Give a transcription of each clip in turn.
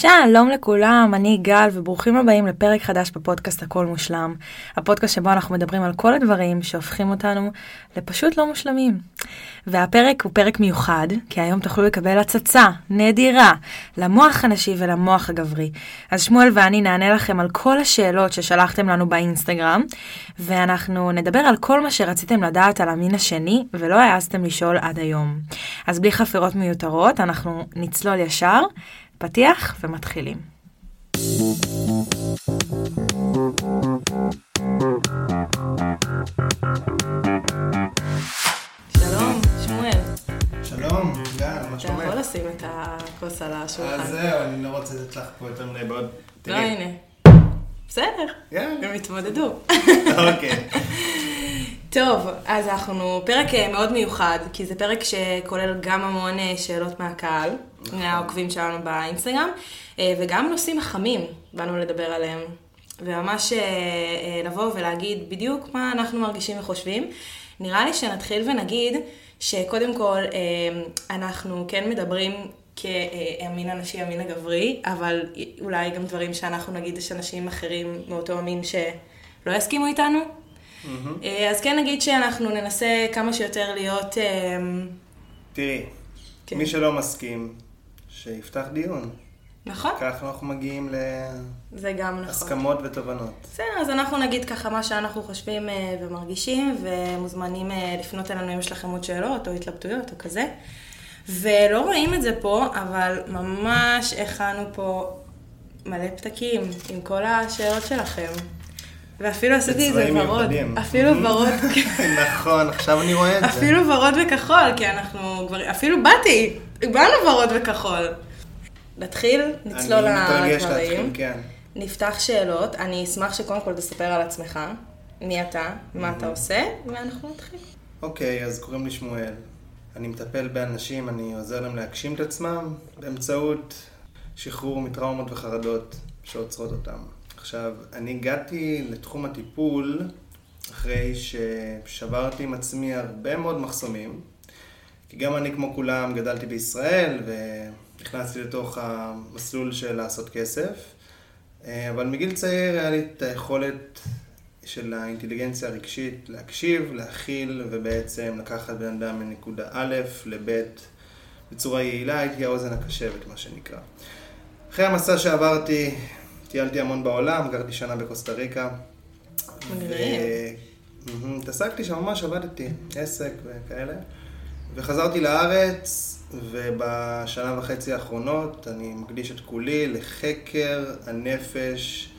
שלום לכולם, אני גל וברוכים הבאים לפרק חדש בפודקאסט הכל מושלם. הפודקאסט שבו אנחנו מדברים על כל הדברים שהופכים אותנו לפשוט לא מושלמים. והפרק הוא פרק מיוחד, כי היום תוכלו לקבל הצצה נדירה למוח הנשי ולמוח הגברי. אז שמואל ואני נענה לכם על כל השאלות ששלחתם לנו באינסטגרם, ואנחנו נדבר על כל מה שרציתם לדעת על המין השני ולא העזתם לשאול עד היום. אז בלי חפירות מיותרות, אנחנו נצלול ישר. פתיח ומתחילים. שלום, שמואל. שלום, גל, מה שלומך? אתה יכול לשים את הכוס על השולחן. אז זהו, אני לא רוצה לתת לך פה יותר מדי בעוד... לא, הנה. בסדר, הם יתמודדו. אוקיי. טוב, אז אנחנו פרק אה, מאוד מיוחד, כי זה פרק שכולל גם המון אה, שאלות מהקהל. מהעוקבים שלנו באינסטגרם, אה, וגם נושאים חמים, באנו לדבר עליהם. וממש לבוא ולהגיד בדיוק מה אנחנו מרגישים וחושבים. נראה לי שנתחיל ונגיד שקודם כל אנחנו כן מדברים כהמין הנשי, המין הגברי, אבל אולי גם דברים שאנחנו נגיד יש אנשים אחרים מאותו המין שלא יסכימו איתנו. Mm-hmm. אז כן נגיד שאנחנו ננסה כמה שיותר להיות... אה, תראי, כן. מי שלא מסכים, שיפתח דיון. נכון. ככה אנחנו מגיעים להסכמות נכון. ותובנות. בסדר, אז אנחנו נגיד ככה מה שאנחנו חושבים אה, ומרגישים, ומוזמנים לפנות אלינו אם יש לכם עוד שאלות או התלבטויות או כזה. ולא רואים את זה פה, אבל ממש הכנו פה מלא פתקים עם כל השאלות שלכם. ואפילו עשיתי את זה ורוד. אפילו ורוד. נכון, עכשיו אני רואה את זה. אפילו ורוד וכחול, כי אנחנו כבר, אפילו באתי, באנו ורוד וכחול. נתחיל, נצלול לדברים. כן. נפתח שאלות, אני אשמח שקודם כל תספר על עצמך, מי אתה, מה אתה עושה, ואנחנו נתחיל. אוקיי, אז קוראים לי שמואל. אני מטפל באנשים, אני עוזר להם להגשים את עצמם באמצעות שחרור מטראומות וחרדות שעוצרות אותם. עכשיו, אני הגעתי לתחום הטיפול אחרי ששברתי עם עצמי הרבה מאוד מחסומים, כי גם אני כמו כולם גדלתי בישראל ונכנסתי לתוך המסלול של לעשות כסף, אבל מגיל צעיר היה לי את היכולת של האינטליגנציה הרגשית להקשיב, להכיל ובעצם לקחת בן אדם מנקודה א' לב' בצורה יעילה, הייתי האוזן הקשבת, מה שנקרא. אחרי המסע שעברתי טיילתי המון בעולם, גרתי שנה בקוסטה ריקה. התעסקתי שם, ממש עבדתי, עסק וכאלה. וחזרתי לארץ, ובשנה וחצי האחרונות אני מקדיש את כולי לחקר הנפש,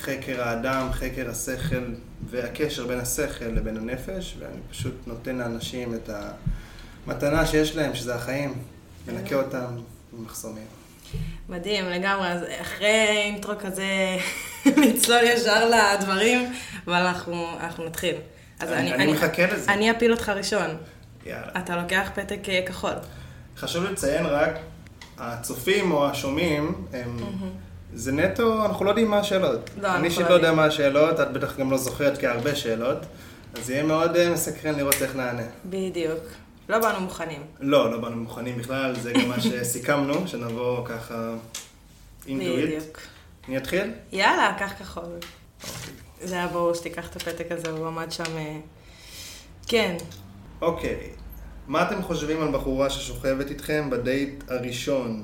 חקר האדם, חקר השכל והקשר בין השכל לבין הנפש, ואני פשוט נותן לאנשים את המתנה שיש להם, שזה החיים, מנקה אותם ממחסומים. מדהים, לגמרי. אז אחרי אינטרו כזה, נצלול ישר לדברים, אבל אנחנו, אנחנו נתחיל. אז אני, אני, אני מחכה לזה. אני אפיל אותך ראשון. יאללה. אתה לוקח פתק אה, כחול. חשוב לציין רק, הצופים או השומעים, הם... זה נטו, אנחנו לא יודעים מה השאלות. לא, אני אישית לא יודע מה השאלות, את בטח גם לא זוכרת כהרבה שאלות, אז יהיה מאוד אה, מסקרן לראות איך נענה. בדיוק. לא באנו מוכנים. לא, לא באנו מוכנים בכלל, זה גם מה שסיכמנו, שנבוא ככה אינטואיט. בדיוק. אני אתחיל? יאללה, קח כחול. זה היה ברור שתיקח את הפתק הזה, הוא עמד שם... אה, כן. אוקיי. מה אתם חושבים על בחורה ששוכבת איתכם בדייט הראשון?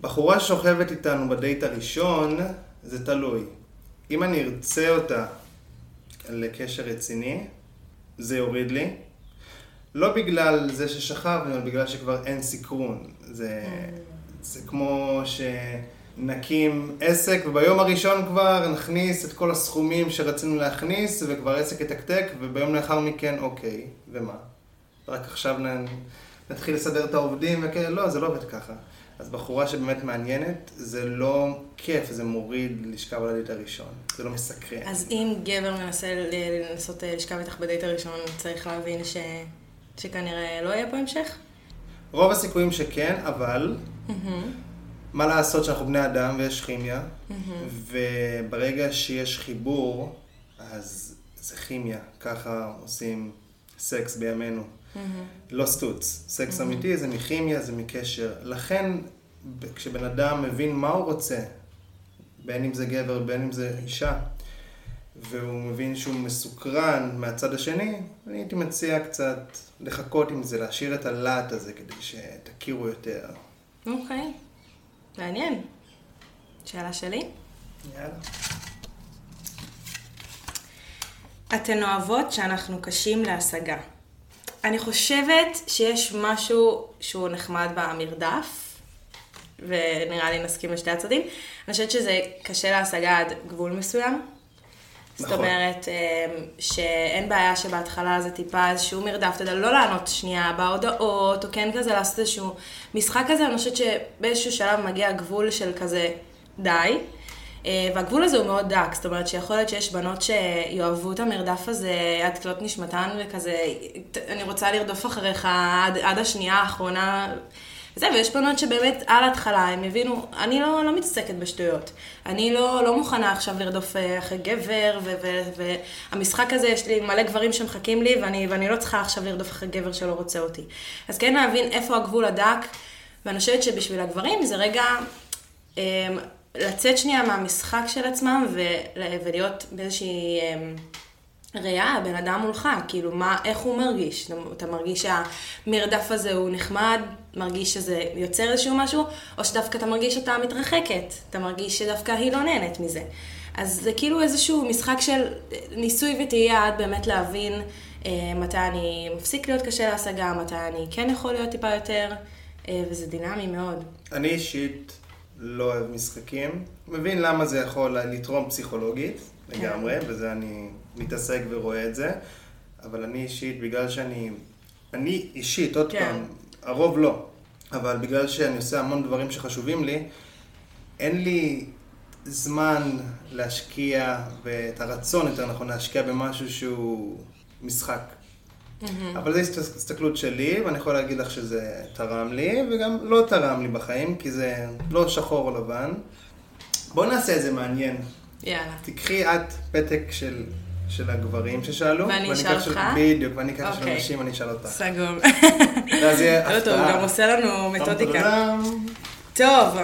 בחורה ששוכבת איתנו בדייט הראשון, זה תלוי. אם אני ארצה אותה לקשר רציני, זה יוריד לי. לא בגלל זה ששכבנו, אלא בגלל שכבר אין סקרון. זה, זה כמו שנקים עסק, וביום הראשון כבר נכניס את כל הסכומים שרצינו להכניס, וכבר עסק יתקתק, וביום לאחר מכן, אוקיי, ומה? רק עכשיו נתחיל לסדר את העובדים וכאלה, לא, זה לא עובד ככה. אז בחורה שבאמת מעניינת, זה לא כיף, זה מוריד לשכב על הדייט הראשון. זה לא מסקרן. אז אם גבר מנסה לנסות אה, לשכב איתך בדייט הראשון, צריך להבין ש... שכנראה לא יהיה פה המשך? רוב הסיכויים שכן, אבל mm-hmm. מה לעשות שאנחנו בני אדם ויש כימיה, mm-hmm. וברגע שיש חיבור, אז זה כימיה, ככה עושים סקס בימינו. לא סטוץ. סקס mm-hmm. אמיתי זה מכימיה, זה מקשר. לכן כשבן אדם מבין מה הוא רוצה, בין אם זה גבר, בין אם זה אישה, והוא מבין שהוא מסוקרן מהצד השני, אני הייתי מציע קצת לחכות עם זה, להשאיר את הלהט הזה כדי שתכירו יותר. אוקיי, מעניין. שאלה שלי? יאללה. אתן אוהבות שאנחנו קשים להשגה. אני חושבת שיש משהו שהוא נחמד במרדף, ונראה לי נסכים לשתי הצדדים. אני חושבת שזה קשה להשגה עד גבול מסוים. זאת נכון. אומרת, אמ, שאין בעיה שבהתחלה זה טיפה איזשהו מרדף, אתה יודע, לא לענות שנייה בהודעות, או כן כזה לעשות איזשהו משחק כזה, אני חושבת שבאיזשהו שלב מגיע גבול של כזה די. אה, והגבול הזה הוא מאוד דק, זאת אומרת שיכול להיות שיש בנות שיאהבו את המרדף הזה עד כלות נשמתן וכזה, "ת- אני רוצה לרדוף אחריך עד, עד השנייה האחרונה. וזה, ויש בנות שבאמת על ההתחלה הם הבינו, אני לא, לא מתעסקת בשטויות. אני לא, לא מוכנה עכשיו לרדוף אה, אחרי גבר, והמשחק הזה, יש לי מלא גברים שמחכים לי, ואני, ואני לא צריכה עכשיו לרדוף אחרי גבר שלא רוצה אותי. אז כן להבין איפה הגבול הדק, ואני חושבת שבשביל הגברים זה רגע אמ, לצאת שנייה מהמשחק של עצמם ול- ולהיות באיזושהי אמ, ראייה, הבן אדם מולך, כאילו, מה, איך הוא מרגיש? אתה- מרגיש שהמרדף הזה הוא נחמד, מרגיש שזה יוצר איזשהו משהו, או שדווקא אתה מרגיש שאתה מתרחקת, אתה מרגיש שדווקא היא לא נהנית מזה. אז זה כאילו איזשהו משחק של ניסוי וטעייה עד באמת להבין אה, מתי אני מפסיק להיות קשה להשגה, מתי אני כן יכול להיות טיפה יותר, אה, וזה דינמי מאוד. אני אישית לא אוהב משחקים. מבין למה זה יכול לתרום פסיכולוגית לגמרי, בזה אני מתעסק ורואה את זה. אבל אני אישית, בגלל שאני... אני אישית, עוד כן. פעם, הרוב לא. אבל בגלל שאני עושה המון דברים שחשובים לי, אין לי זמן להשקיע, ואת הרצון, יותר נכון, להשקיע במשהו שהוא משחק. אבל זו הסת- הסתכלות שלי, ואני יכול להגיד לך שזה תרם לי, וגם לא תרם לי בחיים, כי זה לא שחור או לבן. בואו נעשה את זה מעניין. יאללה. תקחי את פתק של, של הגברים ששאלו. ואני אשאל של- אותך? בדיוק, ואני אקח של אוקיי. הנשים, אני אשאל אותך. סגור. ואז יהיה לא טוב, הוא גם עושה לנו מתודיקה. טוב,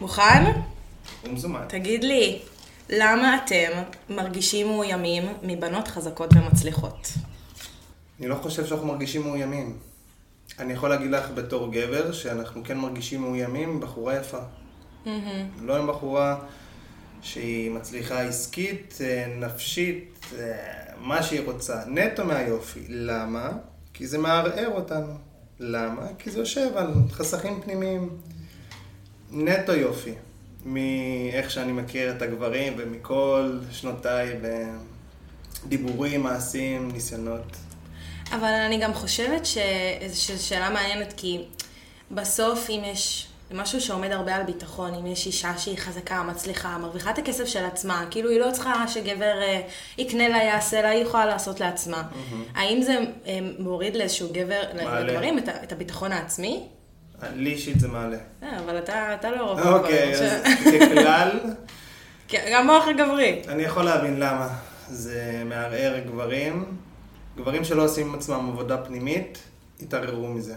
מוכן? הוא מזומן. תגיד לי, למה אתם מרגישים מאוימים מבנות חזקות ומצליחות? אני לא חושב שאנחנו מרגישים מאוימים. אני יכול להגיד לך בתור גבר שאנחנו כן מרגישים מאוימים מבחורה יפה. לא עם בחורה שהיא מצליחה עסקית, אה, נפשית, אה, מה שהיא רוצה, נטו מהיופי. למה? כי זה מערער אותנו. למה? כי זה יושב על חסכים פנימיים. נטו יופי. מאיך שאני מכיר את הגברים ומכל שנותיי בדיבורים, מעשים, ניסיונות. אבל אני גם חושבת שזו שאלה מעניינת, כי בסוף אם יש משהו שעומד הרבה על ביטחון, אם יש אישה שהיא חזקה, מצליחה, מרוויחה את הכסף של עצמה, כאילו היא לא צריכה שגבר אה, יקנה לה, יעשה לה, היא יכולה לעשות לעצמה. האם זה אה, מוריד לאיזשהו גבר, מעלה. לגברים, את, את הביטחון העצמי? לי אישית זה מעלה. אה, אבל אתה, אתה לא רוב אוקיי, אז ש- ככלל, כן, גם מוח הגברי. אני יכול להבין למה. זה מערער גברים. גברים שלא עושים עם עצמם עבודה פנימית, יתערערו מזה.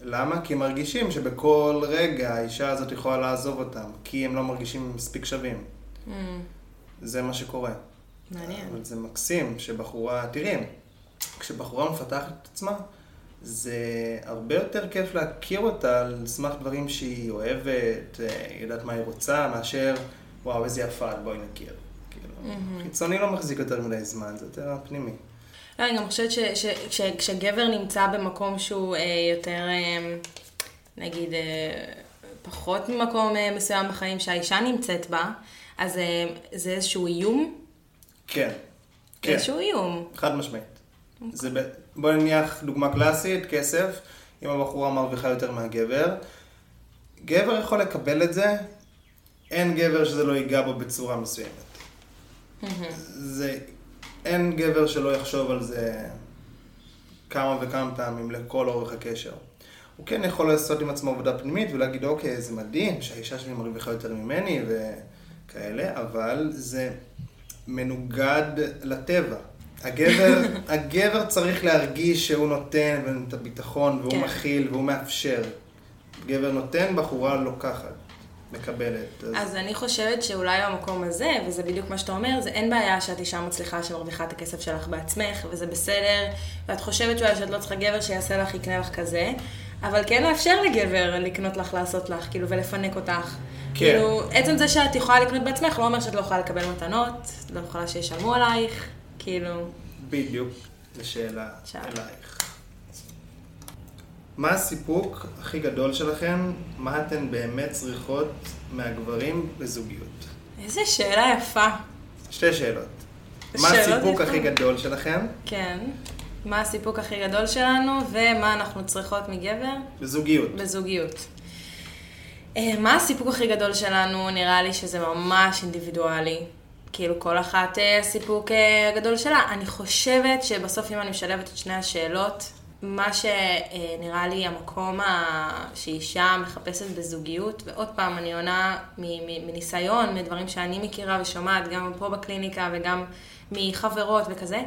למה? כי הם מרגישים שבכל רגע האישה הזאת יכולה לעזוב אותם, כי הם לא מרגישים מספיק שווים. Mm, זה מה שקורה. מעניין. אבל זה מקסים שבחורה, תראי, כשבחורה מפתחת את עצמה, זה הרבה יותר כיף להכיר אותה על סמך דברים שהיא אוהבת, אה, היא יודעת מה היא רוצה, מאשר, וואו, איזה יפה בואי נכיר. כאילו, חיצוני לא מחזיק יותר מדי זמן, זה יותר פנימי. לא, אני גם חושבת שכשגבר נמצא במקום שהוא אה, יותר, אה, נגיד, אה, פחות ממקום אה, מסוים בחיים שהאישה נמצאת בה, אז אה, זה איזשהו איום? כן, כן, איזשהו איום. חד משמעית. זה ב... בואי נניח דוגמה קלאסית, כסף, אם הבחורה מרוויחה יותר מהגבר, גבר יכול לקבל את זה, אין גבר שזה לא ייגע בו בצורה מסוימת. זה, אין גבר שלא יחשוב על זה כמה וכמה פעמים לכל אורך הקשר. הוא כן יכול לעשות עם עצמו עבודה פנימית ולהגיד, אוקיי, זה מדהים שהאישה שלי מרוויחה יותר ממני וכאלה, אבל זה מנוגד לטבע. הגבר, הגבר צריך להרגיש שהוא נותן את הביטחון והוא כן. מכיל והוא מאפשר. גבר נותן, בחורה לוקחת, מקבלת. אז אני חושבת שאולי במקום הזה, וזה בדיוק מה שאתה אומר, זה אין בעיה שאת אישה מצליחה שמרוויחה את הכסף שלך בעצמך, וזה בסדר, ואת חושבת שאולי שאת לא צריכה גבר שיעשה לך, יקנה לך כזה, אבל כן לאפשר לגבר לקנות לך, לעשות לך, כאילו, ולפנק אותך. כן. כאילו, עצם זה שאת יכולה לקנות בעצמך, לא אומר שאת לא יכולה לקבל מתנות, לא יכולה שישלמו עלייך, כאילו, בדיוק, זו שאלה שאלה. אלייך. מה הסיפוק הכי גדול שלכם? מה אתן באמת צריכות מהגברים בזוגיות? איזה שאלה יפה. שתי שאלות. מה הסיפוק. הכי גדול שלכם כן. מה הסיפוק הכי גדול שלנו, ומה אנחנו צריכות מגבר? בזוגיות? בזוגיות. אה, מה הסיפוק הכי גדול שלנו? נראה לי שזה ממש אינדיבידואלי. כאילו כל אחת אה, הסיפוק אה, הגדול שלה. אני חושבת שבסוף אם אני משלבת את שני השאלות, מה שנראה לי המקום ה... שאישה מחפשת בזוגיות, ועוד פעם, אני עונה מניסיון, מדברים שאני מכירה ושומעת, גם פה בקליניקה וגם מחברות וכזה,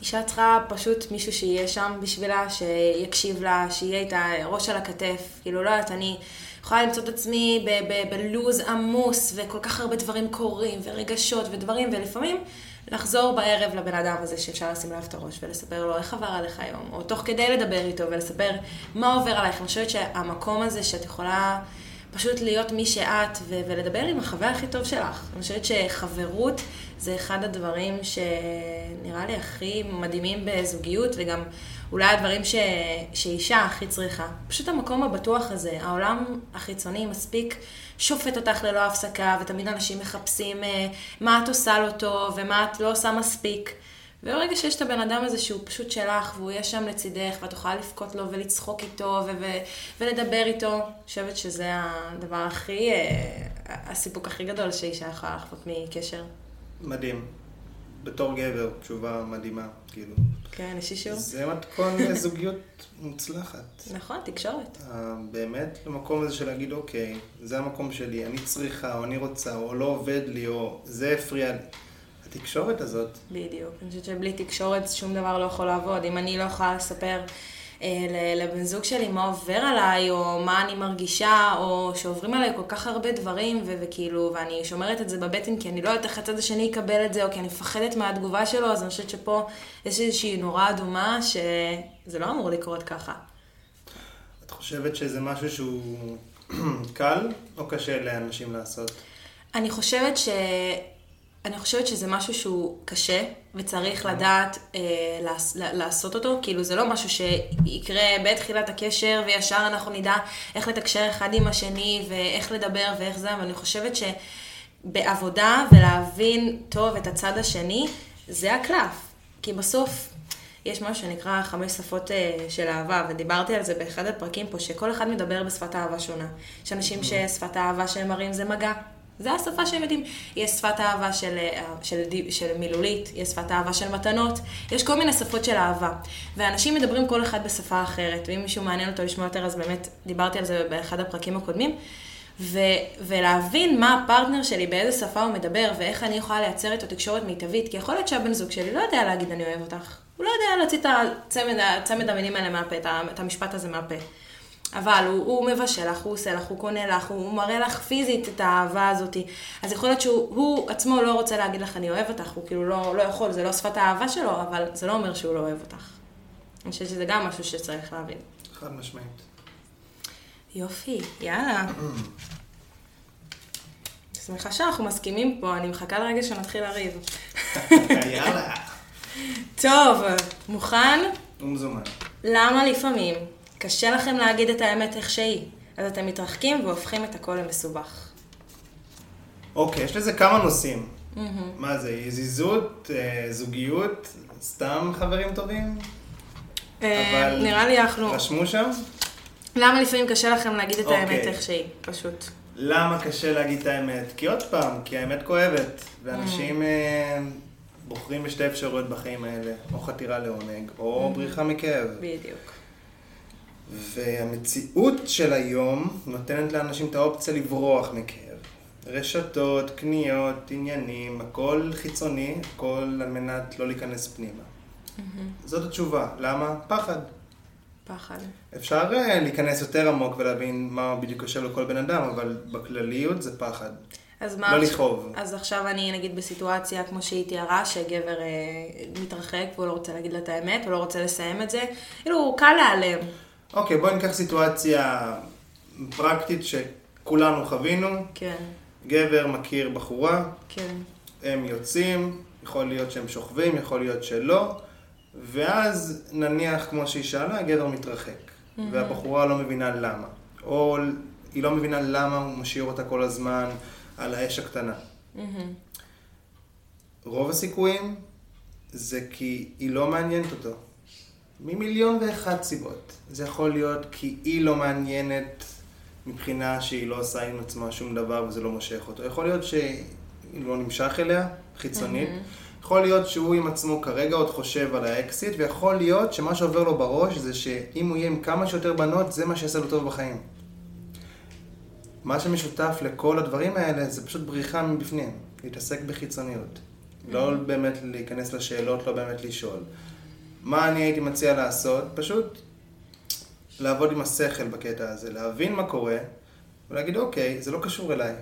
אישה צריכה פשוט מישהו שיהיה שם בשבילה, שיקשיב לה, שיהיה איתה ראש על הכתף. כאילו, לא יודעת, אני יכולה למצוא את עצמי בלוז עמוס, וכל כך הרבה דברים קורים, ורגשות ודברים, ולפעמים לחזור בערב לבן אדם הזה שאפשר לשים עליו את הראש ולספר לו איך עבר עליך היום, או תוך כדי לדבר איתו ולספר מה עובר עלייך. אני חושבת שהמקום הזה שאת יכולה פשוט להיות מי שאת ו- ולדבר עם החבר הכי טוב שלך. אני חושבת שחברות זה אחד הדברים שנראה לי הכי מדהימים בזוגיות, וגם אולי הדברים ש... שאישה הכי צריכה. פשוט המקום הבטוח הזה, העולם החיצוני מספיק שופט אותך ללא הפסקה, ותמיד אנשים מחפשים אה, מה את עושה לא טוב, ומה את לא עושה מספיק. וברגע שיש את הבן אדם הזה שהוא פשוט שלך, והוא יהיה שם לצידך, ואת יכולה לבכות לו ולצחוק איתו ו- ולדבר איתו, אני חושבת שזה הדבר הכי, אה, הסיפוק הכי גדול שאישה יכולה לחוות מקשר. מדהים. בתור גבר, תשובה מדהימה, כאילו. כן, יש אישור. זה מתכון לזוגיות מוצלחת. נכון, תקשורת. אה, באמת למקום הזה של להגיד, אוקיי, זה המקום שלי, אני צריכה, או אני רוצה, או לא עובד לי, או זה הפריע לי. התקשורת הזאת, בדיוק. אני חושבת שבלי תקשורת שום דבר לא יכול לעבוד. אם אני לא יכולה לספר לבן זוג שלי מה עובר עליי, או מה אני מרגישה, או שעוברים עליי כל כך הרבה דברים, ו- וכאילו, ואני שומרת את זה בבטן כי אני לא יודעת איך הצד השני יקבל את זה, או כי אני מפחדת מהתגובה שלו, אז אני חושבת שפה יש איזושהי נורה אדומה שזה לא אמור לקרות ככה. את חושבת שזה משהו שהוא קל או קשה לאנשים לעשות? אני חושבת ש... אני חושבת שזה משהו שהוא קשה, וצריך לדעת אה, לעס, לעשות אותו. כאילו, זה לא משהו שיקרה בתחילת הקשר, וישר אנחנו נדע איך לתקשר אחד עם השני, ואיך לדבר ואיך זה, אבל אני חושבת שבעבודה ולהבין טוב את הצד השני, זה הקלף. כי בסוף יש משהו שנקרא חמש שפות אה, של אהבה, ודיברתי על זה באחד הפרקים פה, שכל אחד מדבר בשפת אהבה שונה. יש אנשים ששפת האהבה שהם מראים זה מגע. זה השפה שהם יודעים. יש שפת אהבה של, אה, של, של, של מילולית, יש שפת אהבה של מתנות, יש כל מיני שפות של אהבה. ואנשים מדברים כל אחד בשפה אחרת, ואם מישהו מעניין אותו לשמוע יותר, אז באמת דיברתי על זה באחד הפרקים הקודמים. ו- ולהבין מה הפרטנר שלי, באיזה שפה הוא מדבר, ואיך אני יכולה לייצר איתו תקשורת מיטבית, כי יכול להיות שהבן זוג שלי לא יודע להגיד אני אוהב אותך. הוא לא יודע להוציא את הצמד, הצמד המילים האלה מהפה, את המשפט הזה מהפה. אבל הוא, הוא מבשל לך, הוא עושה לך, הוא קונה לך, הוא מראה לך פיזית את האהבה הזאת. אז יכול להיות שהוא הוא עצמו לא רוצה להגיד לך אני אוהב אותך, הוא כאילו לא, לא יכול, זה לא שפת האהבה שלו, אבל זה לא אומר שהוא לא אוהב אותך. אני חושבת שזה גם משהו שצריך להבין. חד משמעית. יופי, יאללה. שמחה שאנחנו מסכימים פה, אני מחכה לרגע שנתחיל לריב. יאללה. טוב, מוכן? ומזומן. למה לפעמים קשה לכם להגיד את האמת איך שהיא? אז אתם מתרחקים והופכים את הכל למסובך. אוקיי, יש לזה כמה נושאים. מה זה, יזיזות, אה, זוגיות, סתם חברים טובים? אה, אבל- נראה לי אנחנו... רשמו שם? למה לפעמים קשה לכם להגיד את אוקיי. האמת איך שהיא? פשוט. למה קשה להגיד את האמת? כי עוד פעם, כי האמת כואבת, ואנשים אה, בוחרים בשתי אפשרויות בחיים האלה, או חתירה לעונג, או בריחה מכאב. בדיוק. והמציאות של היום נותנת לאנשים את האופציה לברוח מכאב. רשתות, קניות, עניינים, הכל חיצוני, הכל על מנת לא להיכנס פנימה. זאת התשובה. למה? פחד. פחד. אפשר אה, להיכנס יותר עמוק ולהבין מה בדיוק יושב לכל בן אדם, אבל בכלליות זה פחד. אז מה... לא לכאוב. אז עכשיו אני נגיד בסיטואציה כמו שהיא תיארה, שגבר אה, מתרחק והוא לא רוצה להגיד לה את האמת, הוא לא רוצה לסיים את זה, כאילו, קל להיעלם. אוקיי, בואי ניקח סיטואציה פרקטית שכולנו חווינו. כן, גבר מכיר בחורה, כן. הם יוצאים, יכול להיות שהם שוכבים, יכול להיות שלא, ואז נניח, כמו שהיא שאלה, הגבר מתרחק, והבחורה לא מבינה למה. או היא לא מבינה למה הוא משאיר אותה כל הזמן על האש הקטנה. רוב הסיכויים זה כי היא לא מעניינת אותו. ממיליון ואחת סיבות. זה יכול להיות כי היא לא מעניינת מבחינה שהיא לא עושה עם עצמה שום דבר וזה לא מושך אותו. יכול להיות שהוא לא נמשך אליה, חיצונית. יכול להיות שהוא עם עצמו כרגע עוד חושב על האקסיט, ויכול להיות שמה שעובר לו בראש זה שאם הוא יהיה עם כמה שיותר בנות, זה מה שיעשה לו טוב בחיים. מה שמשותף לכל הדברים האלה זה פשוט בריחה מבפנים, להתעסק בחיצוניות. לא באמת להיכנס לשאלות, לא באמת לשאול. מה אני הייתי מציע לעשות? פשוט לעבוד עם השכל בקטע הזה, להבין מה קורה, ולהגיד, אוקיי, זה לא קשור אליי.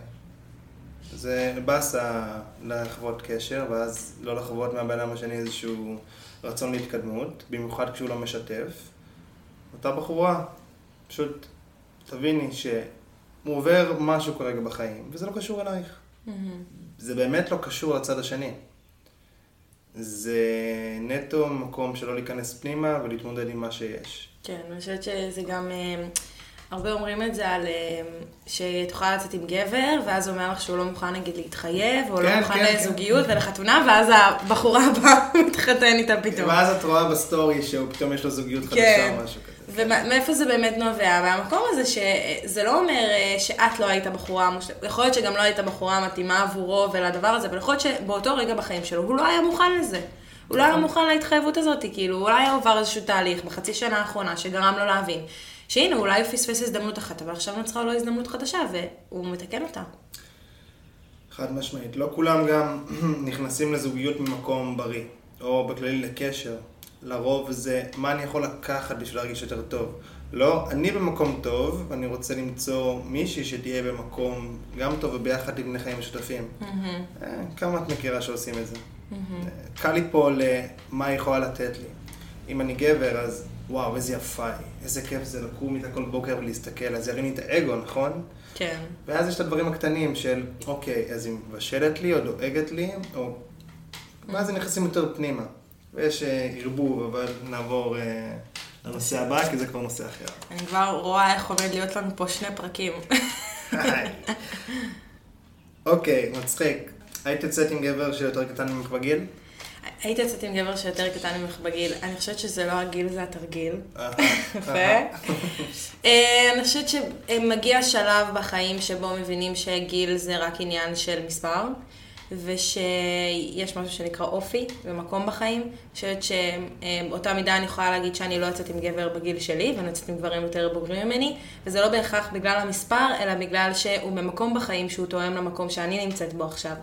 זה באסה לחוות קשר, ואז לא לחוות מהבן אדם השני איזשהו רצון להתקדמות, במיוחד כשהוא לא משתף. אותה בחורה, פשוט תביני שהוא עובר משהו כרגע בחיים, וזה לא קשור אלייך. מהמם. זה באמת לא קשור לצד השני. זה נטו מקום שלא להיכנס פנימה ולהתמודד עם מה שיש. כן, אני חושבת שזה גם, אה, הרבה אומרים את זה על אה, שאת יכולה לצאת עם גבר, ואז הוא אומר לך שהוא לא מוכן נגיד להתחייב, או לא כן, מוכן כן, כן. לזוגיות ולחתונה, ואז הבחורה הבאה מתחתן איתה פתאום. ואז את רואה בסטורי שהוא פתאום יש לו זוגיות חדשה כן. או משהו כזה. ומאיפה זה באמת נובע? והמקום הזה שזה לא אומר אה, שאת לא היית בחורה מושלמת, יכול להיות שגם לא היית בחורה מתאימה עבורו ולדבר הזה, אבל יכול להיות שבאותו רגע בחיים שלו הוא לא היה מוכן לזה. הוא לא היה נכון. מוכן להתחייבות הזאת, כאילו אולי היה עובר איזשהו תהליך בחצי שנה האחרונה שגרם לו להבין. שהנה, אולי הוא פספס הזדמנות אחת, אבל עכשיו נוצרה לו הזדמנות חדשה, והוא מתקן אותה. חד משמעית. לא כולם גם נכנסים לזוגיות ממקום בריא, או בכללי לקשר. לרוב זה מה אני יכול לקחת בשביל להרגיש יותר טוב. לא, אני במקום טוב, ואני רוצה למצוא מישהי שתהיה במקום גם טוב וביחד נבנה חיים משותפים. אה, כמה את מכירה שעושים את זה? אה, קל ליפול למה היא יכולה לתת לי. אם אני גבר, אז וואו, איזה יפה היא. איזה כיף זה לקום איתה כל בוקר ולהסתכל, אז ירים לי את האגו, נכון? כן. ואז יש את הדברים הקטנים של, אוקיי, אז היא מבשלת לי או דואגת לי, או... ואז הם נכנסים יותר פנימה. ויש אה, ערבוב, אבל נעבור אה, לנושא הבא, כי זה כבר נושא אחר. אני כבר רואה איך עומד להיות לנו פה שני פרקים. אוקיי, מצחיק. היית יוצאת עם גבר שיותר קטן ממך בגיל? היית יוצאת עם גבר שיותר קטן ממך בגיל, אני חושבת שזה לא הגיל, זה התרגיל. יפה. אה, אני חושבת שמגיע שלב בחיים שבו מבינים שגיל זה רק עניין של מספר, ושיש משהו שנקרא אופי ומקום בחיים. אני חושבת שבאותה מידה אני יכולה להגיד שאני לא יוצאת עם גבר בגיל שלי, ואני יוצאת עם גברים יותר בוגרים ממני, וזה לא בהכרח בגלל המספר, אלא בגלל שהוא במקום בחיים שהוא תואם למקום שאני נמצאת בו עכשיו.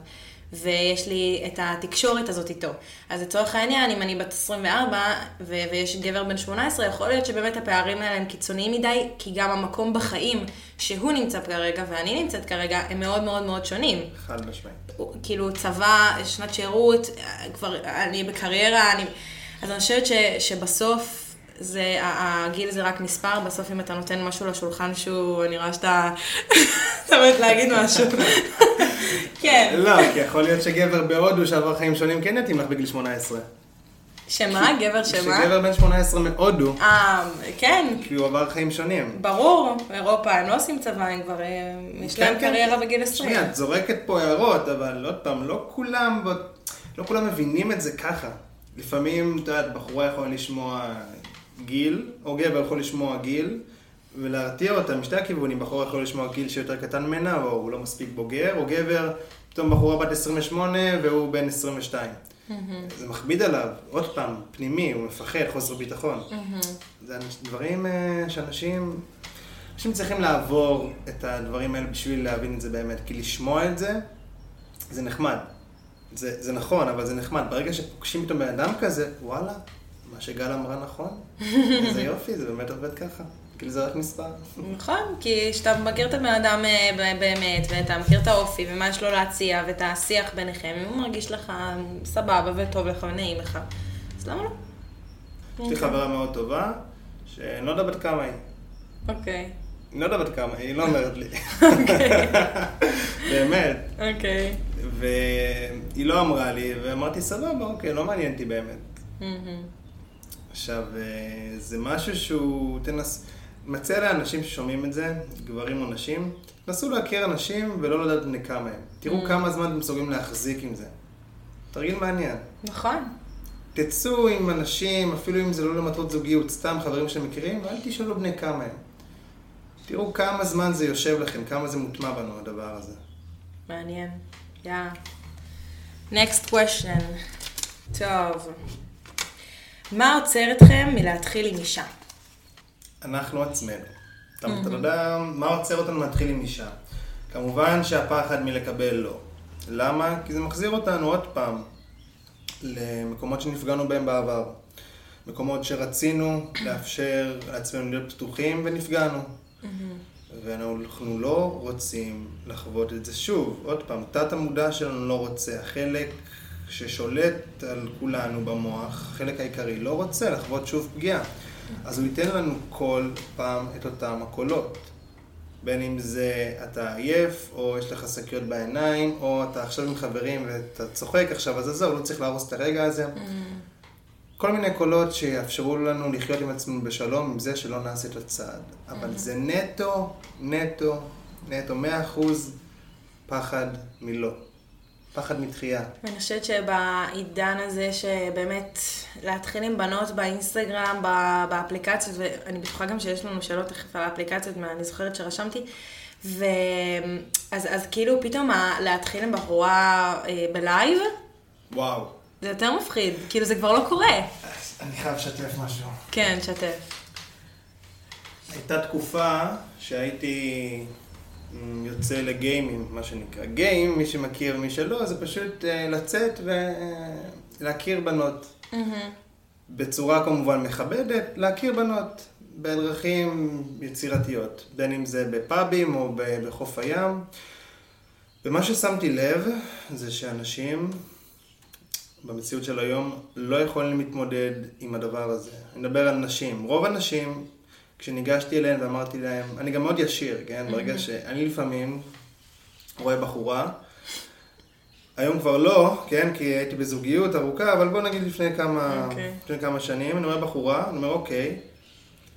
ויש לי את התקשורת הזאת איתו. אז לצורך העניין, אם אני בת 24 ו- ויש גבר בן 18, יכול להיות שבאמת הפערים האלה הם קיצוניים מדי, כי גם המקום בחיים שהוא נמצא כרגע ואני נמצאת כרגע, הם מאוד מאוד מאוד שונים. חד משמעית. כאילו צבא, שנת שירות, כבר אני בקריירה, אני... אז אני חושבת ש, שבסוף זה, הגיל זה רק מספר, בסוף אם אתה נותן משהו לשולחן שהוא, אני רואה שאתה, אתה באמת להגיד משהו. כן. לא, כי יכול להיות שגבר בהודו שעבר חיים שונים כן יתאים לך בגיל 18. שמה? גבר שמה? שגבר בן 18 מהודו, אה, כן, כי הוא עבר חיים שונים. ברור, אירופה, הם לא עושים צבא, הם כבר, אה, יש להם כן, כן. קריירה בגיל 20. שנייה, את זורקת פה הערות, אבל עוד פעם, לא כולם, לא כולם מבינים את זה ככה. לפעמים, את יודעת, בחורה יכולה לשמוע גיל, או גבר יכול לשמוע גיל, ולהרתיע אותה משתי הכיוונים. בחורה יכול לשמוע גיל שיותר קטן ממנה, או הוא לא מספיק בוגר, או גבר, פתאום בחורה בת 28 והוא בן 22. זה מכביד עליו, עוד פעם, פנימי, הוא מפחד, חוסר ביטחון. זה אנש- דברים אה, שאנשים... אנשים צריכים לעבור את הדברים האלה בשביל להבין את זה באמת, כי לשמוע את זה, זה נחמד. זה, זה נכון, אבל זה נחמד. ברגע שפוגשים פתאום בן אדם כזה, וואלה, מה שגל אמרה נכון. איזה יופי, זה באמת עובד ככה. כאילו זה רק מספר. נכון, כי כשאתה מכיר את הבן אדם אה, באמת, ואתה מכיר את האופי, ומה יש לו להציע, ואת השיח ביניכם, אם הוא מרגיש לך סבבה וטוב לך ונעים לך, אז למה לא? יש לי חברה מאוד טובה, שאני לא יודע בת כמה היא. אוקיי, אני לא יודע בת כמה, היא לא אומרת לי. באמת. אוקיי. והיא לא אמרה לי, ואמרתי, סבבה, אוקיי, לא מעניין אותי באמת. עכשיו, אה, זה משהו שהוא, תנס... מציע לאנשים ששומעים את זה, גברים או נשים, תנסו להכיר אנשים ולא לדעת בני כמה הם. תראו כמה זמן אתם מסוגלים להחזיק עם זה. תרגיל מעניין. נכון. תצאו עם אנשים, אפילו אם זה לא למטרות זוגיות, סתם חברים שמכירים, ואל תשאלו בני כמה הם. תראו כמה זמן זה יושב לכם, כמה זה מוטמע בנו הדבר הזה. מעניין. יא. next question. טוב. מה עוצר אתכם מלהתחיל עם אישה? אנחנו עצמנו. אתה יודע מה עוצר אותנו להתחיל עם אישה? כמובן שהפחד מלקבל לא. למה? כי זה מחזיר אותנו עוד פעם למקומות שנפגענו בהם בעבר. מקומות שרצינו לאפשר לעצמנו להיות פתוחים ונפגענו. ואנחנו לא רוצים לחוות את זה שוב. עוד פעם, תת המודע שלנו לא רוצה. החלק ששולט על כולנו במוח, החלק העיקרי, לא רוצה לחוות שוב פגיעה. אז הוא ייתן לנו כל פעם את אותם הקולות. בין אם זה אתה עייף, או יש לך שקיות בעיניים, או אתה עכשיו עם חברים ואתה צוחק עכשיו, אז עזוב, לא צריך להרוס את הרגע הזה. כל מיני קולות שיאפשרו לנו לחיות עם עצמנו בשלום עם זה שלא נעשה את הצעד. אבל זה נטו, נטו, נטו, מאה אחוז פחד מלא. פחד מתחייה. ואני חושבת שבעידן הזה שבאמת להתחיל עם בנות באינסטגרם, באפליקציות, ואני בטוחה גם שיש לנו שאלות תכף על האפליקציות, אני זוכרת שרשמתי, ואז אז כאילו פתאום להתחיל עם בחורה אה, בלייב, וואו. זה יותר מפחיד, כאילו זה כבר לא קורה. אני חייב לשתף משהו. כן, שתף. הייתה תקופה שהייתי יוצא לגיימים, מה שנקרא. גיים, מי שמכיר, מי שלא, זה פשוט אה, לצאת ולהכיר בנות. בצורה כמובן מכבדת, להכיר בנות בדרכים יצירתיות, בין אם זה בפאבים או בחוף הים. ומה ששמתי לב זה שאנשים במציאות של היום לא יכולים להתמודד עם הדבר הזה. אני מדבר על נשים. רוב הנשים, כשניגשתי אליהן ואמרתי להן, אני גם מאוד ישיר, כן? ברגע שאני לפעמים רואה בחורה, היום כבר לא, כן? כי הייתי בזוגיות ארוכה, אבל בוא נגיד לפני כמה, אוקיי. לפני כמה שנים, אני רואה בחורה, אני אומר, אוקיי,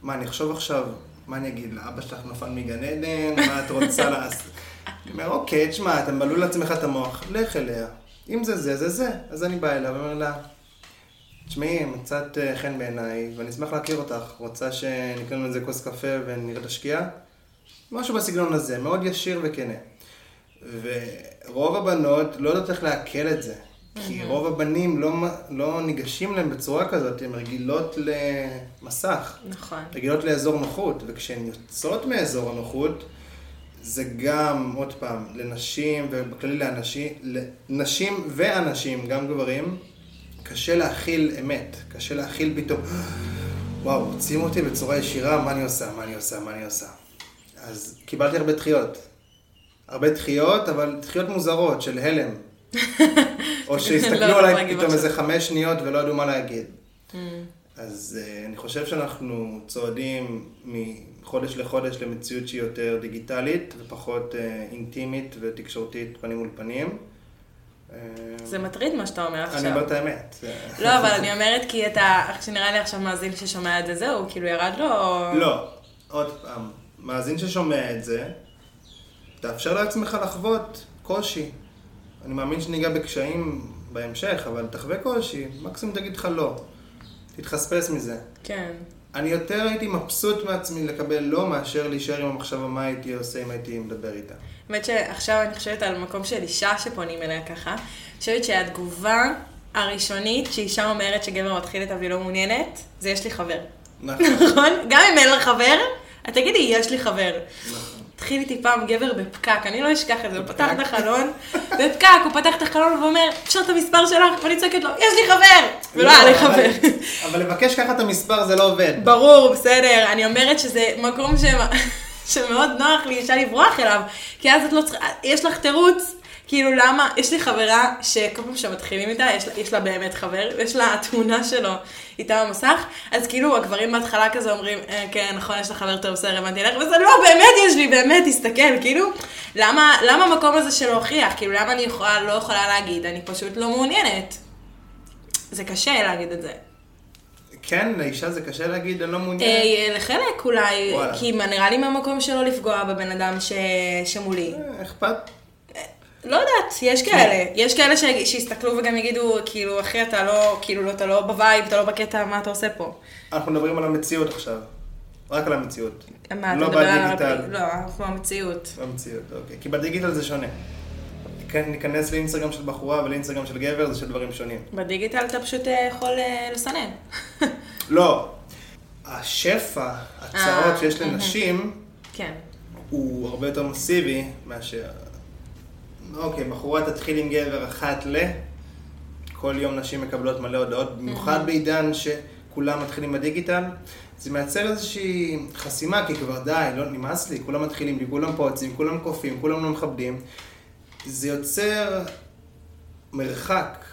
מה, אני אחשוב עכשיו, מה אני אגיד, לאבא שלך נפל מגן עדן, מה את רוצה לעשות? אני אומר, אוקיי, תשמע, אתה מבלבל לעצמך את המוח, לך אליה. אם זה זה, זה זה. אז אני בא אליה ואומר לה, תשמעי, מצאת אה, חן בעיניי, ואני אשמח להכיר אותך. רוצה שנקנה לנו איזה כוס קפה ונראה את השקיעה? משהו בסגנון הזה, מאוד ישיר וכנה. ורוב הבנות לא יודעות איך לעכל את זה. כי רוב הבנים לא, לא ניגשים להם בצורה כזאת, הן רגילות למסך. נכון. רגילות לאזור נוחות, וכשהן יוצאות מאזור הנוחות, זה גם, עוד פעם, לנשים, ובכללי לאנשים, לנשים ואנשים, גם גברים, קשה להכיל אמת, קשה להכיל פתאום, וואו, רוצים אותי בצורה ישירה, מה אני עושה, מה אני עושה, מה אני עושה. אז קיבלתי הרבה דחיות. הרבה דחיות, אבל דחיות מוזרות של הלם. או לא שהסתכלו יודעת עליי להגיב פתאום. איזה חמש שניות ולא ידעו מה להגיד. אז uh, אני חושב שאנחנו צועדים מחודש לחודש למציאות שהיא יותר דיגיטלית ופחות uh, אינטימית ותקשורתית פנים מול פנים. אה, זה מטריד מה שאתה אומר אני עכשיו. אומר את האמת. לא, אבל אני אומרת כי אתה, שנראה לי עכשיו מאזין ששומע את זה, זהו, כאילו ירד לו... או- לא, עוד פעם, מאזין ששומע את זה, תאפשר לעצמך לחוות קושי. אני מאמין שניגע בקשיים בהמשך, אבל תחווה קושי, מקסימום תגיד לך לא. תתחספס מזה. כן. אני יותר הייתי מבסוט מעצמי לקבל לא מאשר להישאר עם המחשבה מה הייתי עושה אם הייתי מדבר איתה. האמת שעכשיו אני חושבת על מקום של אישה שפונים אליה ככה. אני חושבת שהתגובה הראשונית שאישה אומרת שגבר מתחיל איתה והיא לא מעוניינת, זה יש לי חבר. נכון, נכון? גם אם אין לה חבר, את תגידי, יש לי חבר. נכון. התחיל איתי פעם גבר בפקק, אני לא אשכח את זה, הוא פתח את החלון, בפקק, הוא פתח את החלון ואומר, אפשר את המספר שלך? ואני צועקת לו, יש לי חבר! ולא היה לי חבר. אבל לבקש ככה את המספר זה לא עובד. ברור, בסדר, אני אומרת שזה מקום. שמאוד נוח לאישה לברוח אליו, כי אז את לא צריכה, יש לך תירוץ, כאילו למה, יש לי חברה שכל פעם שמתחילים איתה, יש, לה- יש לה באמת חבר, יש לה תמונה שלו איתה במסך, אז כאילו הגברים בהתחלה כזה אומרים, אה, כן, נכון, יש לך חבר טוב, בסדר, הבנתי לך, וזה לא, באמת יש לי, באמת, תסתכל, כאילו, למה, למה המקום הזה של להוכיח, כאילו, למה אני יכולה, לא יכולה להגיד, אני פשוט לא מעוניינת. זה קשה להגיד את זה. כן, לאישה זה קשה להגיד, אני לא מעוניין. אה, לחלק אולי, וואלה. כי נראה לי מהמקום שלא לפגוע בבן אדם ש... שמולי. אה, אכפת? לא יודעת, יש כאלה. יש כאלה ש... שיסתכלו וגם יגידו, כאילו, אחי, אתה לא, כאילו, לא, אתה לא ב vibe, אתה לא בקטע, מה אתה עושה פה? אנחנו מדברים על המציאות עכשיו. רק על המציאות. מה, אתה לא מדבר על... בדיגיטל. לא, אנחנו במציאות. במציאות, אוקיי. כי בדיגיטל זה שונה. ניכנס לאינסטגרם של בחורה ולאינסטגרם של גבר, זה שני דברים שונים. בדיגיטל אתה פשוט אה, יכול אה, לסנן. לא. השפע, הצעות אה, שיש לנשים, כן. הוא הרבה יותר מסיבי מאשר... אוקיי, בחורה תתחיל עם גבר אחת ל... כל יום נשים מקבלות מלא הודעות, במיוחד בעידן שכולם מתחילים בדיגיטל. זה מייצר איזושהי חסימה, כי כבר די, לא נמאס לי, כולם מתחילים לי, כולם פורצים, כולם קופים, כולם לא מכבדים. זה יוצר מרחק.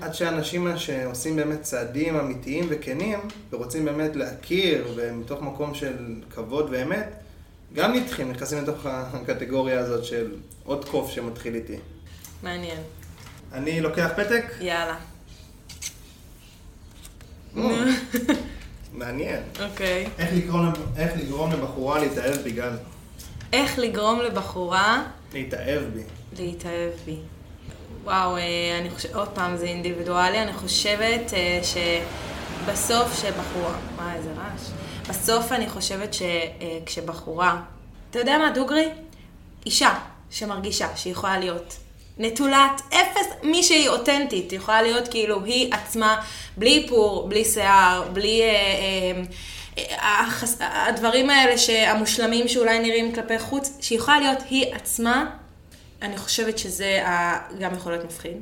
עד שאנשים שעושים באמת צעדים אמיתיים וכנים, ורוצים באמת להכיר, ומתוך מקום של כבוד ואמת, גם נדחים, נכנסים לתוך הקטגוריה הזאת של עוד קוף שמתחיל איתי. מעניין. אני לוקח פתק? יאללה. מעניין. אוקיי. איך לגרום, איך לגרום לבחורה להתאהב בי, גל? איך לגרום לבחורה להתאהב בי. להתאהב בי. וואו, אה, אני חושבת, עוד פעם זה אינדיבידואלי, אני חושבת אה, שבסוף שבחורה, וואי, איזה רעש. בסוף אני חושבת שכשבחורה, אתה יודע מה, דוגרי? אישה שמרגישה שהיא יכולה להיות נטולת אפס, מי שהיא אותנטית, היא יכולה להיות כאילו היא עצמה, בלי איפור, בלי שיער, בלי... אה, אה, אה. הדברים האלה שהמושלמים שאולי נראים כלפי חוץ, שהיא יכולה להיות היא עצמה, אני חושבת שזה גם יכול להיות מפחיד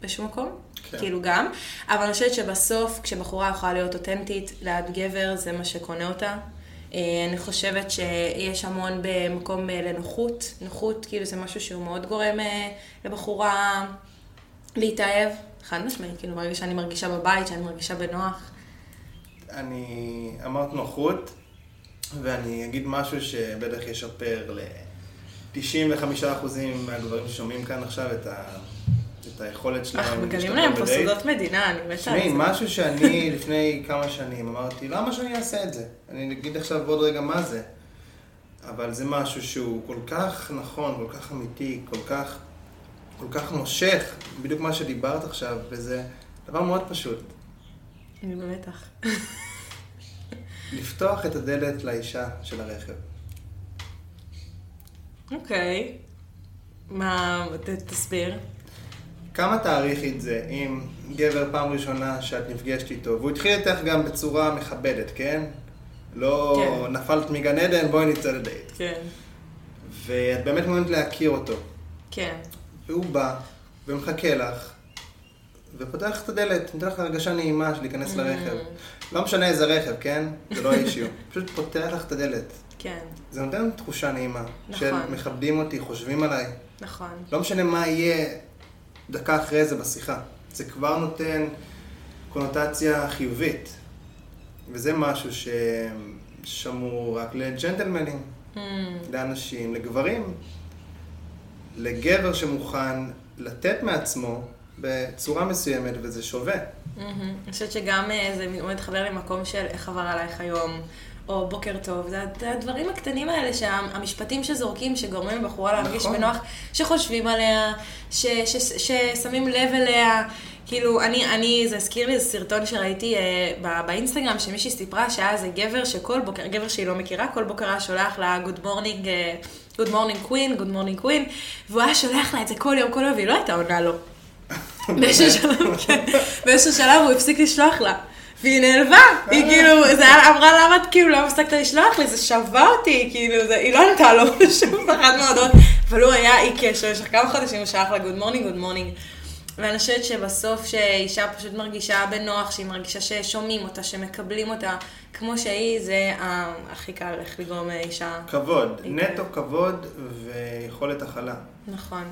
באיזשהו מקום, כן. כאילו גם, אבל אני חושבת שבסוף כשבחורה יכולה להיות אותנטית ליד גבר, זה מה שקונה אותה. אה, אני חושבת שיש המון במקום אה, לנוחות, נוחות כאילו זה משהו שהוא מאוד גורם אה, לבחורה להתאהב, חד משמעית, כאילו ברגע שאני מרגישה בבית, שאני מרגישה בנוח. אני אמרת נוחות, ואני אגיד משהו שבטח ישפר ל-95% מהגברים ששומעים כאן עכשיו את, ה... את היכולת שלהם. אנחנו מגלים להם פה. סודות מדינה, אני מתה על תשמעי, זה. משהו שאני לפני כמה שנים אמרתי, למה שאני אעשה את זה? אני אגיד עכשיו בעוד רגע מה זה. אבל זה משהו שהוא כל כך נכון, כל כך אמיתי, כל כך, כל כך מושך, בדיוק מה שדיברת עכשיו, וזה דבר מאוד פשוט. אני במתח. לפתוח את הדלת לאישה של הרכב. אוקיי. מה, ת- תסביר. כמה תעריכי את זה אם גבר פעם ראשונה שאת נפגשת איתו, והוא התחיל איתך גם בצורה מכבדת, כן? לא כן. נפלת מגן עדן, בואי נצא לדייט. כן. ואת באמת מעוניינת להכיר אותו. כן. והוא בא ומחכה לך, ופותח את הדלת, נותן לך הרגשה נעימה של להיכנס לרכב. לא משנה איזה רכב, כן? זה לא האישיו. פשוט פותח לך את הדלת. כן. זה נותן תחושה נעימה. נכון. של מכבדים אותי, חושבים עליי. נכון. לא משנה מה יהיה דקה אחרי זה בשיחה. זה כבר נותן קונוטציה חיובית. וזה משהו ששמור רק לג'נטלמנים, Mm, לאנשים, לגברים. לגבר שמוכן לתת מעצמו בצורה מסוימת, וזה שווה. מהמם. אני חושבת שגם אה, זה מתחבר למקום של איך עבר עלייך היום, או בוקר טוב. זה הדברים הקטנים האלה, שהמשפטים שזורקים, שגורמים לבחורה להרגיש נכון. בנוח, שחושבים עליה, ש, ש, ששמים לב אליה. כאילו, אני, אני, זה הזכיר לי איזה סרטון שראיתי אה, ב- באינסטגרם, שמישהי סיפרה שהיה איזה גבר שכל בוקר, גבר שהיא לא מכירה, כל בוקר היה שולח לה morning, אה, Good morning queen, Good morning queen, והוא היה שולח לה את זה כל יום, כל יום, והיא לא הייתה עונה לו. באיזשהו שלב, כן, באיזשהו שלב הוא הפסיק לשלוח לה. והיא נעלבה, היא כאילו, זה היה, אמרה למה את כאילו לא הפסקת לשלוח לי, זה שימח אותי, כאילו, זה, היא לא ענתה לו שום אחת מההודעות, אבל הוא היה עיקש, במשך כמה חודשים הוא שלח לה good morning, good morning. ואני חושבת שבסוף שאישה פשוט מרגישה בנוח, שהיא מרגישה ששומעים אותה, שמקבלים אותה כמו שהיא, זה הכי קל איך לגרום אישה. כבוד, נטו כבוד ויכולת הכלה. נכון.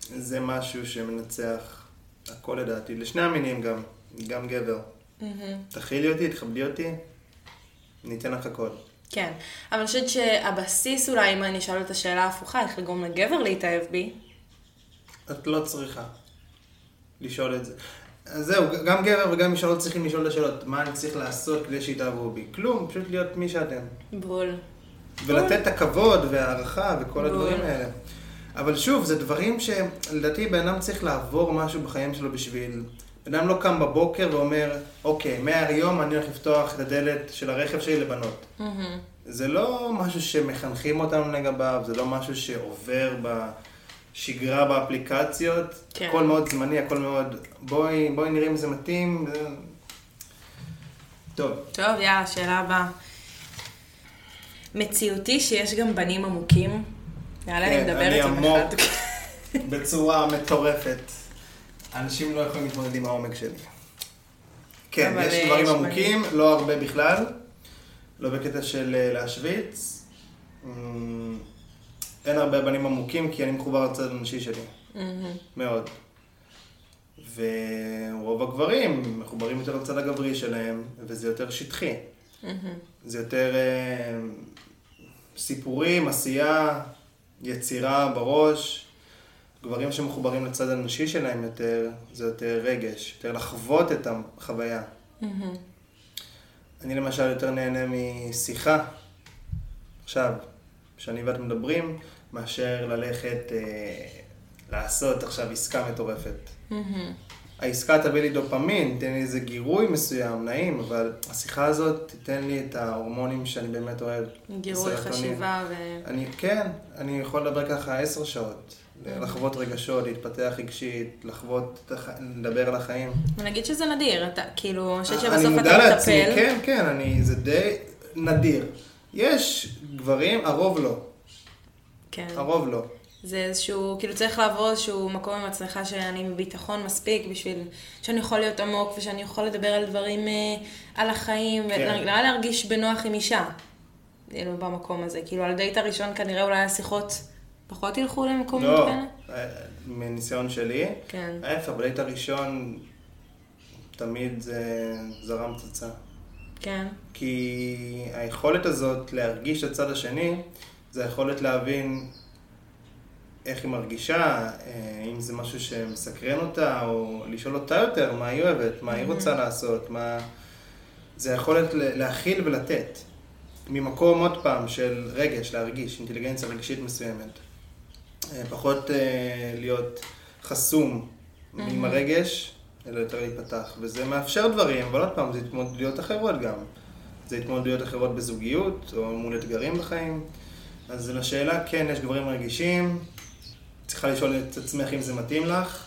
זה משהו שמנצח הכל לדעתי, לשני המינים גם, גם גבר. תכילי אותי, תכבדי אותי, ניתן לך הכל. כן, אבל אני חושבת שהבסיס אולי, אם אני אשאל את השאלה ההפוכה, איך לגרום לגבר להתאהב בי, את לא צריכה לשאול את זה. אז זהו, גם גבר וגם אישה לא צריכים לשאול את השאלות, מה אני צריך לעשות כדי שיתאהבו בי? כלום, פשוט להיות מי שאתם. בול. ולתת את הכבוד והערכה וכל הדברים בול. האלה. אבל שוב, זה דברים שלדעתי בן אדם צריך לעבור משהו בחיים שלו בשביל... אדם לא קם בבוקר ואומר, אוקיי, מהיום אני הולך לפתוח את הדלת של הרכב שלי לבנות. זה לא משהו שמחנכים אותנו לגביו, זה לא משהו שעובר בשגרה באפליקציות. כן. הכל מאוד זמני, הכל מאוד... בואי, בואי נראה אם זה מתאים. זה- טוב, טוב, יאללה, שאלה הבאה. מציאותי שיש גם בנים עמוקים. יאללה, אני כן, מדברת אני עם עמוק. אחד. בצורה מטורפת. אנשים לא יכולים להתמודד עם העומק שלי. כן, יש אה, דברים עמוקים, לא הרבה בכלל. לא בקטע של אה, להשוויץ. אמ, אין הרבה בנים עמוקים, כי אני מחובר לצד הנשי שלי. מאוד. ורוב הגברים מחוברים יותר לצד הגברי שלהם, וזה יותר שטחי. זה יותר אה, סיפורים, עשייה, יצירה בראש. גברים שמחוברים לצד הנשי שלהם יותר, זה יותר רגש, יותר לחוות את החוויה. אני למשל יותר נהנה משיחה, עכשיו, שאני ואת מדברים, מאשר ללכת אה, לעשות עכשיו עסקה מטורפת. העסקה תביא לי דופמין, תיתן לי איזה גירוי מסוים, נעים, אבל השיחה הזאת תיתן לי את ההורמונים שאני באמת אוהב. גירוי. חשיבה ו... אני, כן, אני יכול לדבר ככה עשר שעות. לחוות רגשות, להתפתח רגשית, לחוות, לדבר על החיים. ונגיד שזה נדיר, אתה, כאילו, אני חושבת אני שבסוף מודע אתה לעצמי, מטפל. כן, כן, אני, זה די נדיר. יש גברים, הרוב לא. כן. הרוב לא. זה איזשהו, כאילו צריך לעבור איזשהו מקום עם עצמך שאני בביטחון מספיק בשביל שאני יכול להיות עמוק ושאני יכול לדבר על דברים אה, על החיים, כן. ונראה להרגיש בנוח עם אישה, כאילו במקום הזה. כאילו על הדייט הראשון כנראה אולי השיחות פחות ילכו למקומות לא, כאלה. אה, מניסיון שלי, כן. ההפך, בדייט הראשון תמיד זה זרם פצצה. כן. כי היכולת הזאת להרגיש את הצד השני, זה היכולת להבין איך היא מרגישה, אה, אם זה משהו שמסקרן אותה, או לשאול אותה יותר מה היא אוהבת, מה היא רוצה לעשות, מה... זה היכולת להכיל ולתת. ממקום, עוד פעם, של רגש, להרגיש, אינטליגנציה רגשית מסוימת. אה, פחות אה, להיות חסום עם הרגש, אלא יותר להיפתח. וזה מאפשר דברים, אבל עוד פעם, זה התמודדויות אחרות גם. זה התמודדויות אחרות בזוגיות, או מול אתגרים בחיים. אז לשאלה, כן, יש גברים רגישים, צריכה לשאול את עצמך אם זה מתאים לך,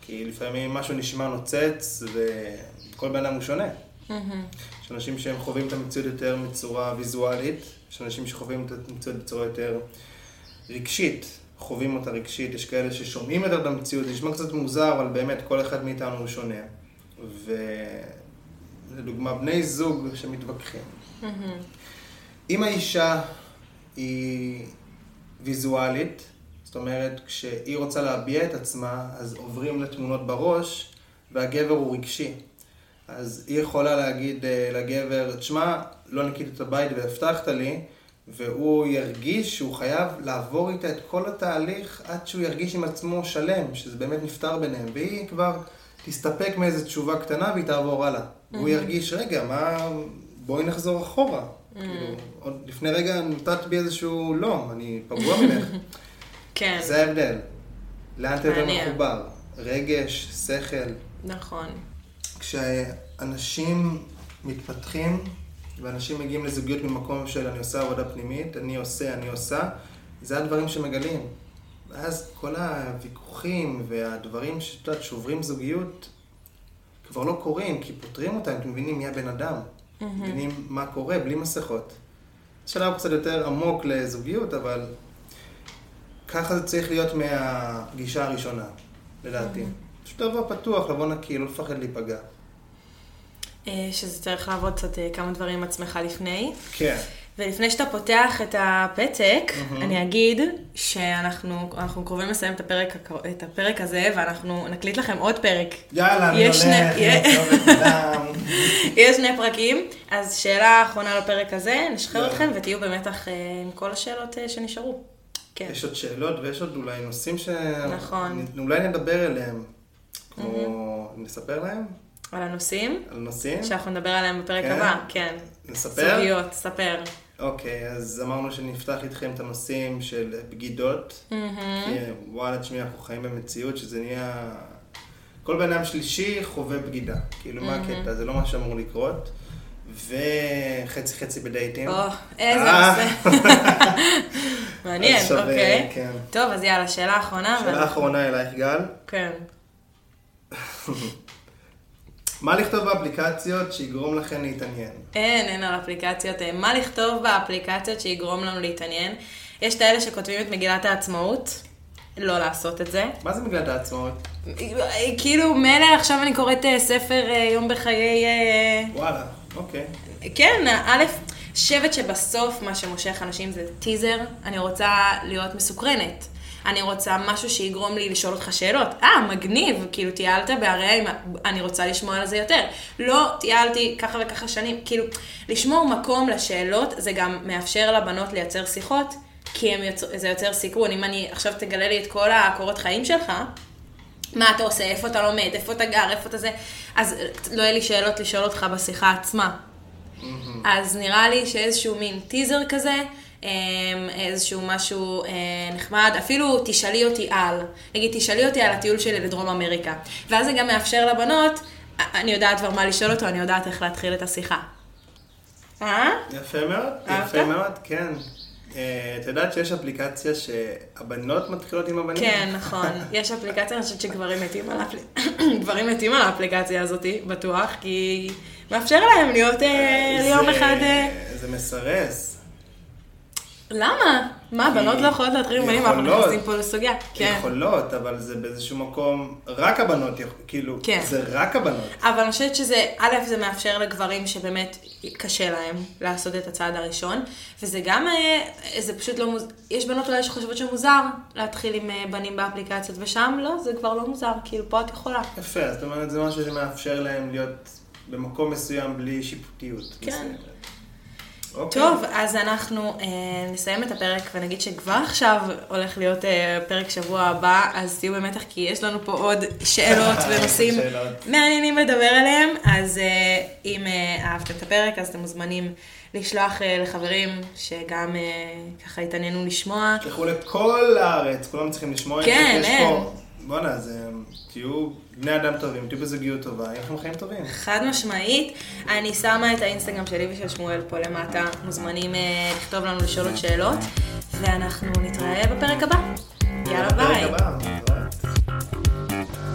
כי לפעמים משהו נשמע נוצץ, וכל בן אדם הוא שונה. מהמם. יש אנשים שהם חווים את המציאות יותר בצורה ויזואלית, יש אנשים שחווים את המציאות בצורה יותר רגשית, חווים אותה רגשית, יש כאלה ששומעים יותר את המציאות, זה נשמע קצת מוזר, אבל באמת כל אחד מאיתנו הוא שונה. ולדוגמה, בני זוג שמתווכחים. מהמם. אם האישה היא ויזואלית, זאת אומרת, כשהיא רוצה להביע את עצמה, אז עוברים לתמונות בראש, והגבר הוא רגשי. אז היא יכולה להגיד אה, לגבר, תשמע, לא ניקית את הבית והבטחת לי, והוא ירגיש שהוא חייב לעבור איתה את כל התהליך עד שהוא ירגיש עם עצמו שלם, שזה באמת נפתר ביניהם, והיא כבר תסתפק מאיזו תשובה קטנה והיא תעבור הלאה. והוא ירגיש, רגע, מה... בואי נחזור אחורה. כאילו, עוד לפני רגע נתת בי איזשהו לא, אני פגוע ממך. כן, זה ההבדל. לאן אתה יותר. מחובר? רגש, שכל. נכון. כשאנשים מתפתחים ואנשים מגיעים לזוגיות ממקום של אני עושה עבודה פנימית, אני עושה, אני עושה, זה הדברים שמגלים. ואז כל הוויכוחים והדברים שאת יודעת, שוברים זוגיות, כבר לא קורים, כי פותרים אותם, כי מבינים מי הבן אדם. מבינים מה קורה בלי מסכות. שלב קצת יותר עמוק לזוגיות, אבל ככה זה צריך להיות מהגישה הראשונה, לדעתי. פשוט דבר פתוח, לבוא נקי, לא לפחד להיפגע. אה, שזה צריך לעבוד קצת אה, כמה דברים עם עצמך לפני. כן. ולפני שאתה פותח את הפתק, מהמם. אני אגיד שאנחנו אנחנו קרובים לסיים את הפרק, את הפרק הזה, ואנחנו נקליט לכם עוד פרק. יאללה, אני הולך, שני-. יש שני פרקים, אז שאלה אחרונה לפרק הזה, נשחרר. אתכם ותהיו במתח אה, עם כל השאלות שנשארו. כן. יש עוד שאלות ויש עוד אולי נושאים ש... נכון. אולי נדבר אליהם. כמו... נספר להם על הנושאים על נושאים? שאנחנו נדבר עליהם בפרק כן? הבא, כן. נספר? סוגיות, ספר. אוקיי, אז אמרנו שנפתח איתכם את הנושאים של בגידות. מהמם. כי וואלה, תשמעי, אנחנו חיים במציאות שזה נהיה... כל בן אדם שלישי חווה בגידה. כאילו, מה הקטע? זה לא מה שאמור לקרות. וחצי חצי בדייטים. או, איזה אה. נושא. מעניין, אוקיי. כן. טוב, אז יאללה, שאלה אחרונה. שאלה אחרונה אלייך, גל. כן. מה לכתוב באפליקציות שיגרום לכם להתעניין? אין, אין על אפליקציות. אה, מה לכתוב באפליקציות שיגרום לנו להתעניין? יש את האלה שכותבים את מגילת העצמאות, לא לעשות את זה. מה זה מגילת העצמאות? כאילו, מילא עכשיו אני קוראת אה, ספר אה, יום בחיי... אה, וואלה, אוקיי. כן, א', חושבת שבסוף מה שמושך אנשים זה טיזר. אני רוצה להיות מסוקרנת. אני רוצה משהו שיגרום לי לשאול אותך שאלות. אה, מגניב, כאילו טיילת בהרי אני רוצה לשמוע על זה יותר. לא טיילתי ככה וככה שנים, כאילו, לשמור מקום לשאלות, זה גם מאפשר לבנות לייצר שיחות, כי יוצר, זה יוצר סיכון. אם אני עכשיו תגלה לי את כל הקורות חיים שלך, מה אתה עושה, איפה אתה לומד, איפה אתה גר, איפה אתה זה, אז לא יהיה לי שאלות לשאול אותך בשיחה עצמה. אז נראה לי שאיזשהו מין טיזר כזה, איזשהו משהו אה, נחמד, אפילו תשאלי אותי על, נגיד תשאלי אותי על הטיול שלי לדרום אמריקה. ואז זה גם מאפשר לבנות, אני יודעת כבר מה לשאול אותו, אני יודעת איך להתחיל את השיחה. אה? יפה מאוד? יפה מאוד, כן. אה, את יודעת שיש אפליקציה שהבנות מתחילות עם הבנים? כן, נכון. יש אפליקציה, אני חושבת שגברים מתים על, האפל... גברים מתים על האפליקציה הזאת, בטוח, כי מאפשר להם להיות אה, ליום אחד... אה, זה מסרס. למה? מה, בנות לא יכולות להתחיל עם בנים, אנחנו. נכנסים פה לסוגיה. כן. יכולות, אבל זה באיזשהו מקום, רק הבנות, כאילו, כן. זה רק הבנות. אבל אני חושבת שזה, א', זה מאפשר לגברים שבאמת קשה להם לעשות את הצעד הראשון, וזה גם, אה, זה פשוט לא מוזר, יש בנות אולי שחושבות שמוזר להתחיל עם אה, בנים באפליקציות, ושם לא, זה כבר לא מוזר, כאילו פה את יכולה. יפה, זאת אומרת, זה משהו שמאפשר להם להיות במקום מסוים בלי שיפוטיות. כן. מסוימת. אוקיי. טוב, אז אנחנו אה, נסיים את הפרק ונגיד שכבר עכשיו הולך להיות אה, פרק שבוע הבא, אז תהיו במתח כי יש לנו פה עוד שאלות ונושאים שאלות. מעניינים לדבר עליהם, אז אה, אם אה, אהבתם את הפרק אז אתם מוזמנים לשלוח אה, לחברים שגם אה, ככה התעניינו לשמוע. תלכו לכל הארץ, כולם צריכים לשמוע את זה. כן, אין. פה- בואנה, אז אה, תהיו בני אדם טובים, תהיו בזוגיות טובה, יהיו לכם חיים טובים. חד משמעית. אני שמה את האינסטגרם שלי ושל שמואל פה למטה, מוזמנים אה, לכתוב לנו לשאול עוד שאלות, ואנחנו נתראה בפרק הבא. יאללה, ביי.